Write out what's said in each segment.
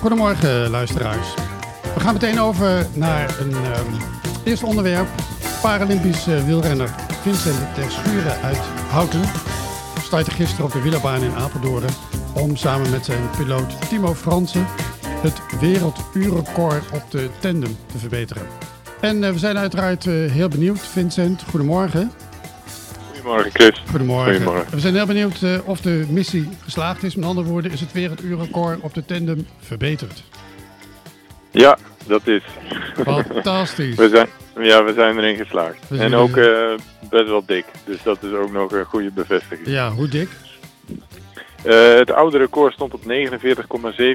Goedemorgen luisteraars. We gaan meteen over naar een um, eerste onderwerp. Paralympisch uh, wielrenner Vincent ter Schuren uit Houten startte gisteren op de wielerbaan in Apeldoorn om samen met zijn piloot Timo Fransen het werelduurrecord op de tandem te verbeteren. En uh, we zijn uiteraard uh, heel benieuwd. Vincent, goedemorgen. Goedemorgen Chris. Goedemorgen. Goedemorgen. We zijn heel benieuwd uh, of de missie geslaagd is. Met andere woorden, is het werelduurrecord op de tandem verbeterd? Ja, dat is. Fantastisch. we zijn, ja, we zijn erin geslaagd. En ook uh, best wel dik. Dus dat is ook nog een goede bevestiging. Ja, hoe dik? Uh, het oude record stond op 49,7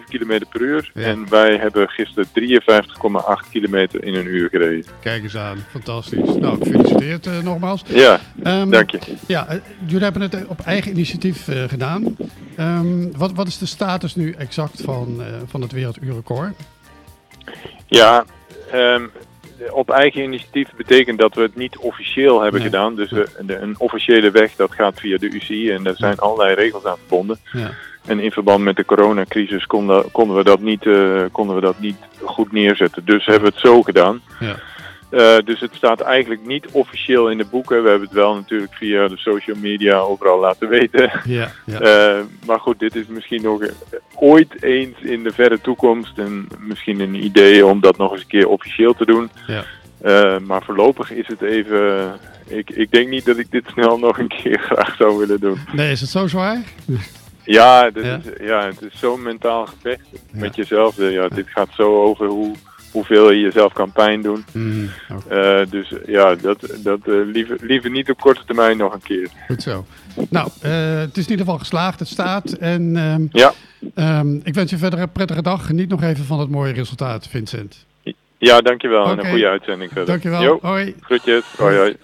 km per uur. Ja. En wij hebben gisteren 53,8 km in een uur gereden. Kijk eens aan, fantastisch. Nou, gefeliciteerd uh, nogmaals. Ja, um, dank je. Ja, uh, jullie hebben het op eigen initiatief gedaan. Um, wat, wat is de status nu exact van, van het werelduurrecord? Ja, um, op eigen initiatief betekent dat we het niet officieel hebben nee. gedaan. Dus we, de, een officiële weg, dat gaat via de UCI en daar zijn allerlei regels aan verbonden. Ja. En in verband met de coronacrisis konden, konden, we dat niet, uh, konden we dat niet goed neerzetten. Dus hebben we het zo gedaan. Ja. Uh, dus het staat eigenlijk niet officieel in de boeken. We hebben het wel natuurlijk via de social media overal laten weten. Ja, ja. Uh, maar goed, dit is misschien nog ooit eens in de verre toekomst. En misschien een idee om dat nog eens een keer officieel te doen. Ja. Uh, maar voorlopig is het even. Ik, ik denk niet dat ik dit snel nog een keer graag zou willen doen. Nee, is het zo zwaar? Ja, dit ja. Is, ja het is zo'n mentaal gevecht met jezelf. Ja, dit gaat zo over hoe hoeveel je jezelf kan pijn doen. Mm, okay. uh, dus ja, dat, dat uh, liever, liever niet op korte termijn nog een keer. Goed zo. Nou, uh, het is in ieder geval geslaagd, het staat. En um, ja. um, ik wens je verder een prettige dag. Geniet nog even van het mooie resultaat, Vincent. Ja, dankjewel. Okay. En een goede uitzending verder. Dankjewel. Jo. Hoi. Groetjes. Hoi, hoi.